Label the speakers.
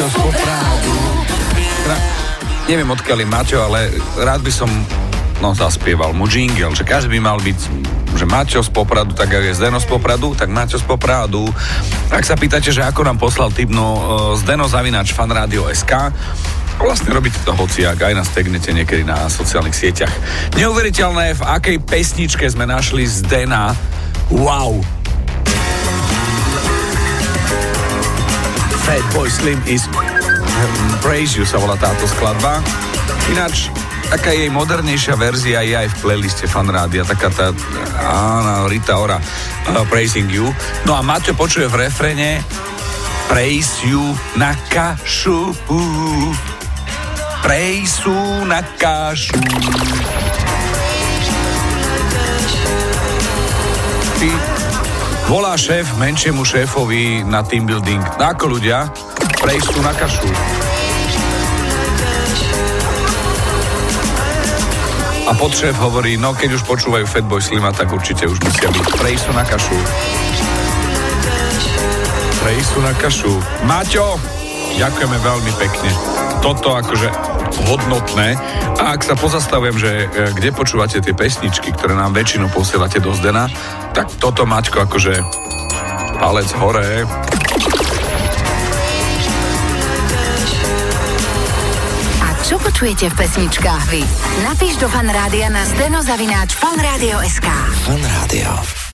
Speaker 1: Maťo z Popradu. Neviem odkiaľ je Maťo, ale rád by som no, zaspieval mu jingle, že každý by mal byť že Maťo z Popradu, tak ako je Zdeno z Popradu, tak Maťo z Popradu. Ak sa pýtate, že ako nám poslal typ, no uh, Zdeno Zavinač, fanradio.sk, Vlastne robíte to hociak, aj nás tegnete niekedy na sociálnych sieťach. Neuveriteľné, v akej pesničke sme našli Zdena. Wow, Fatboy Slim is Praise You sa volá táto skladba. Ináč, taká jej modernejšia verzia je aj v playliste Fan Rádia, taká tá, áno, Rita Ora, uh, Praising You. No a Maťo počuje v refrene Praise You na kašu. Praise na kašu. Ty volá šéf menšiemu šéfovi na team building. Ako ľudia? Praise na kašu. A podšéf hovorí, no keď už počúvajú Fatboy Slima, tak určite už musia byť. Prejsú na kašu. Prejsú na kašu. Maťo, ďakujeme veľmi pekne. Toto akože hodnotné. A ak sa pozastavujem, že e, kde počúvate tie pesničky, ktoré nám väčšinou posielate do Zdena, tak toto Maťko akože palec hore.
Speaker 2: Čo počujete v pesničkách vy? Napíš do fanrádia na steno zavináč fanradio.sk
Speaker 3: Fanrádio.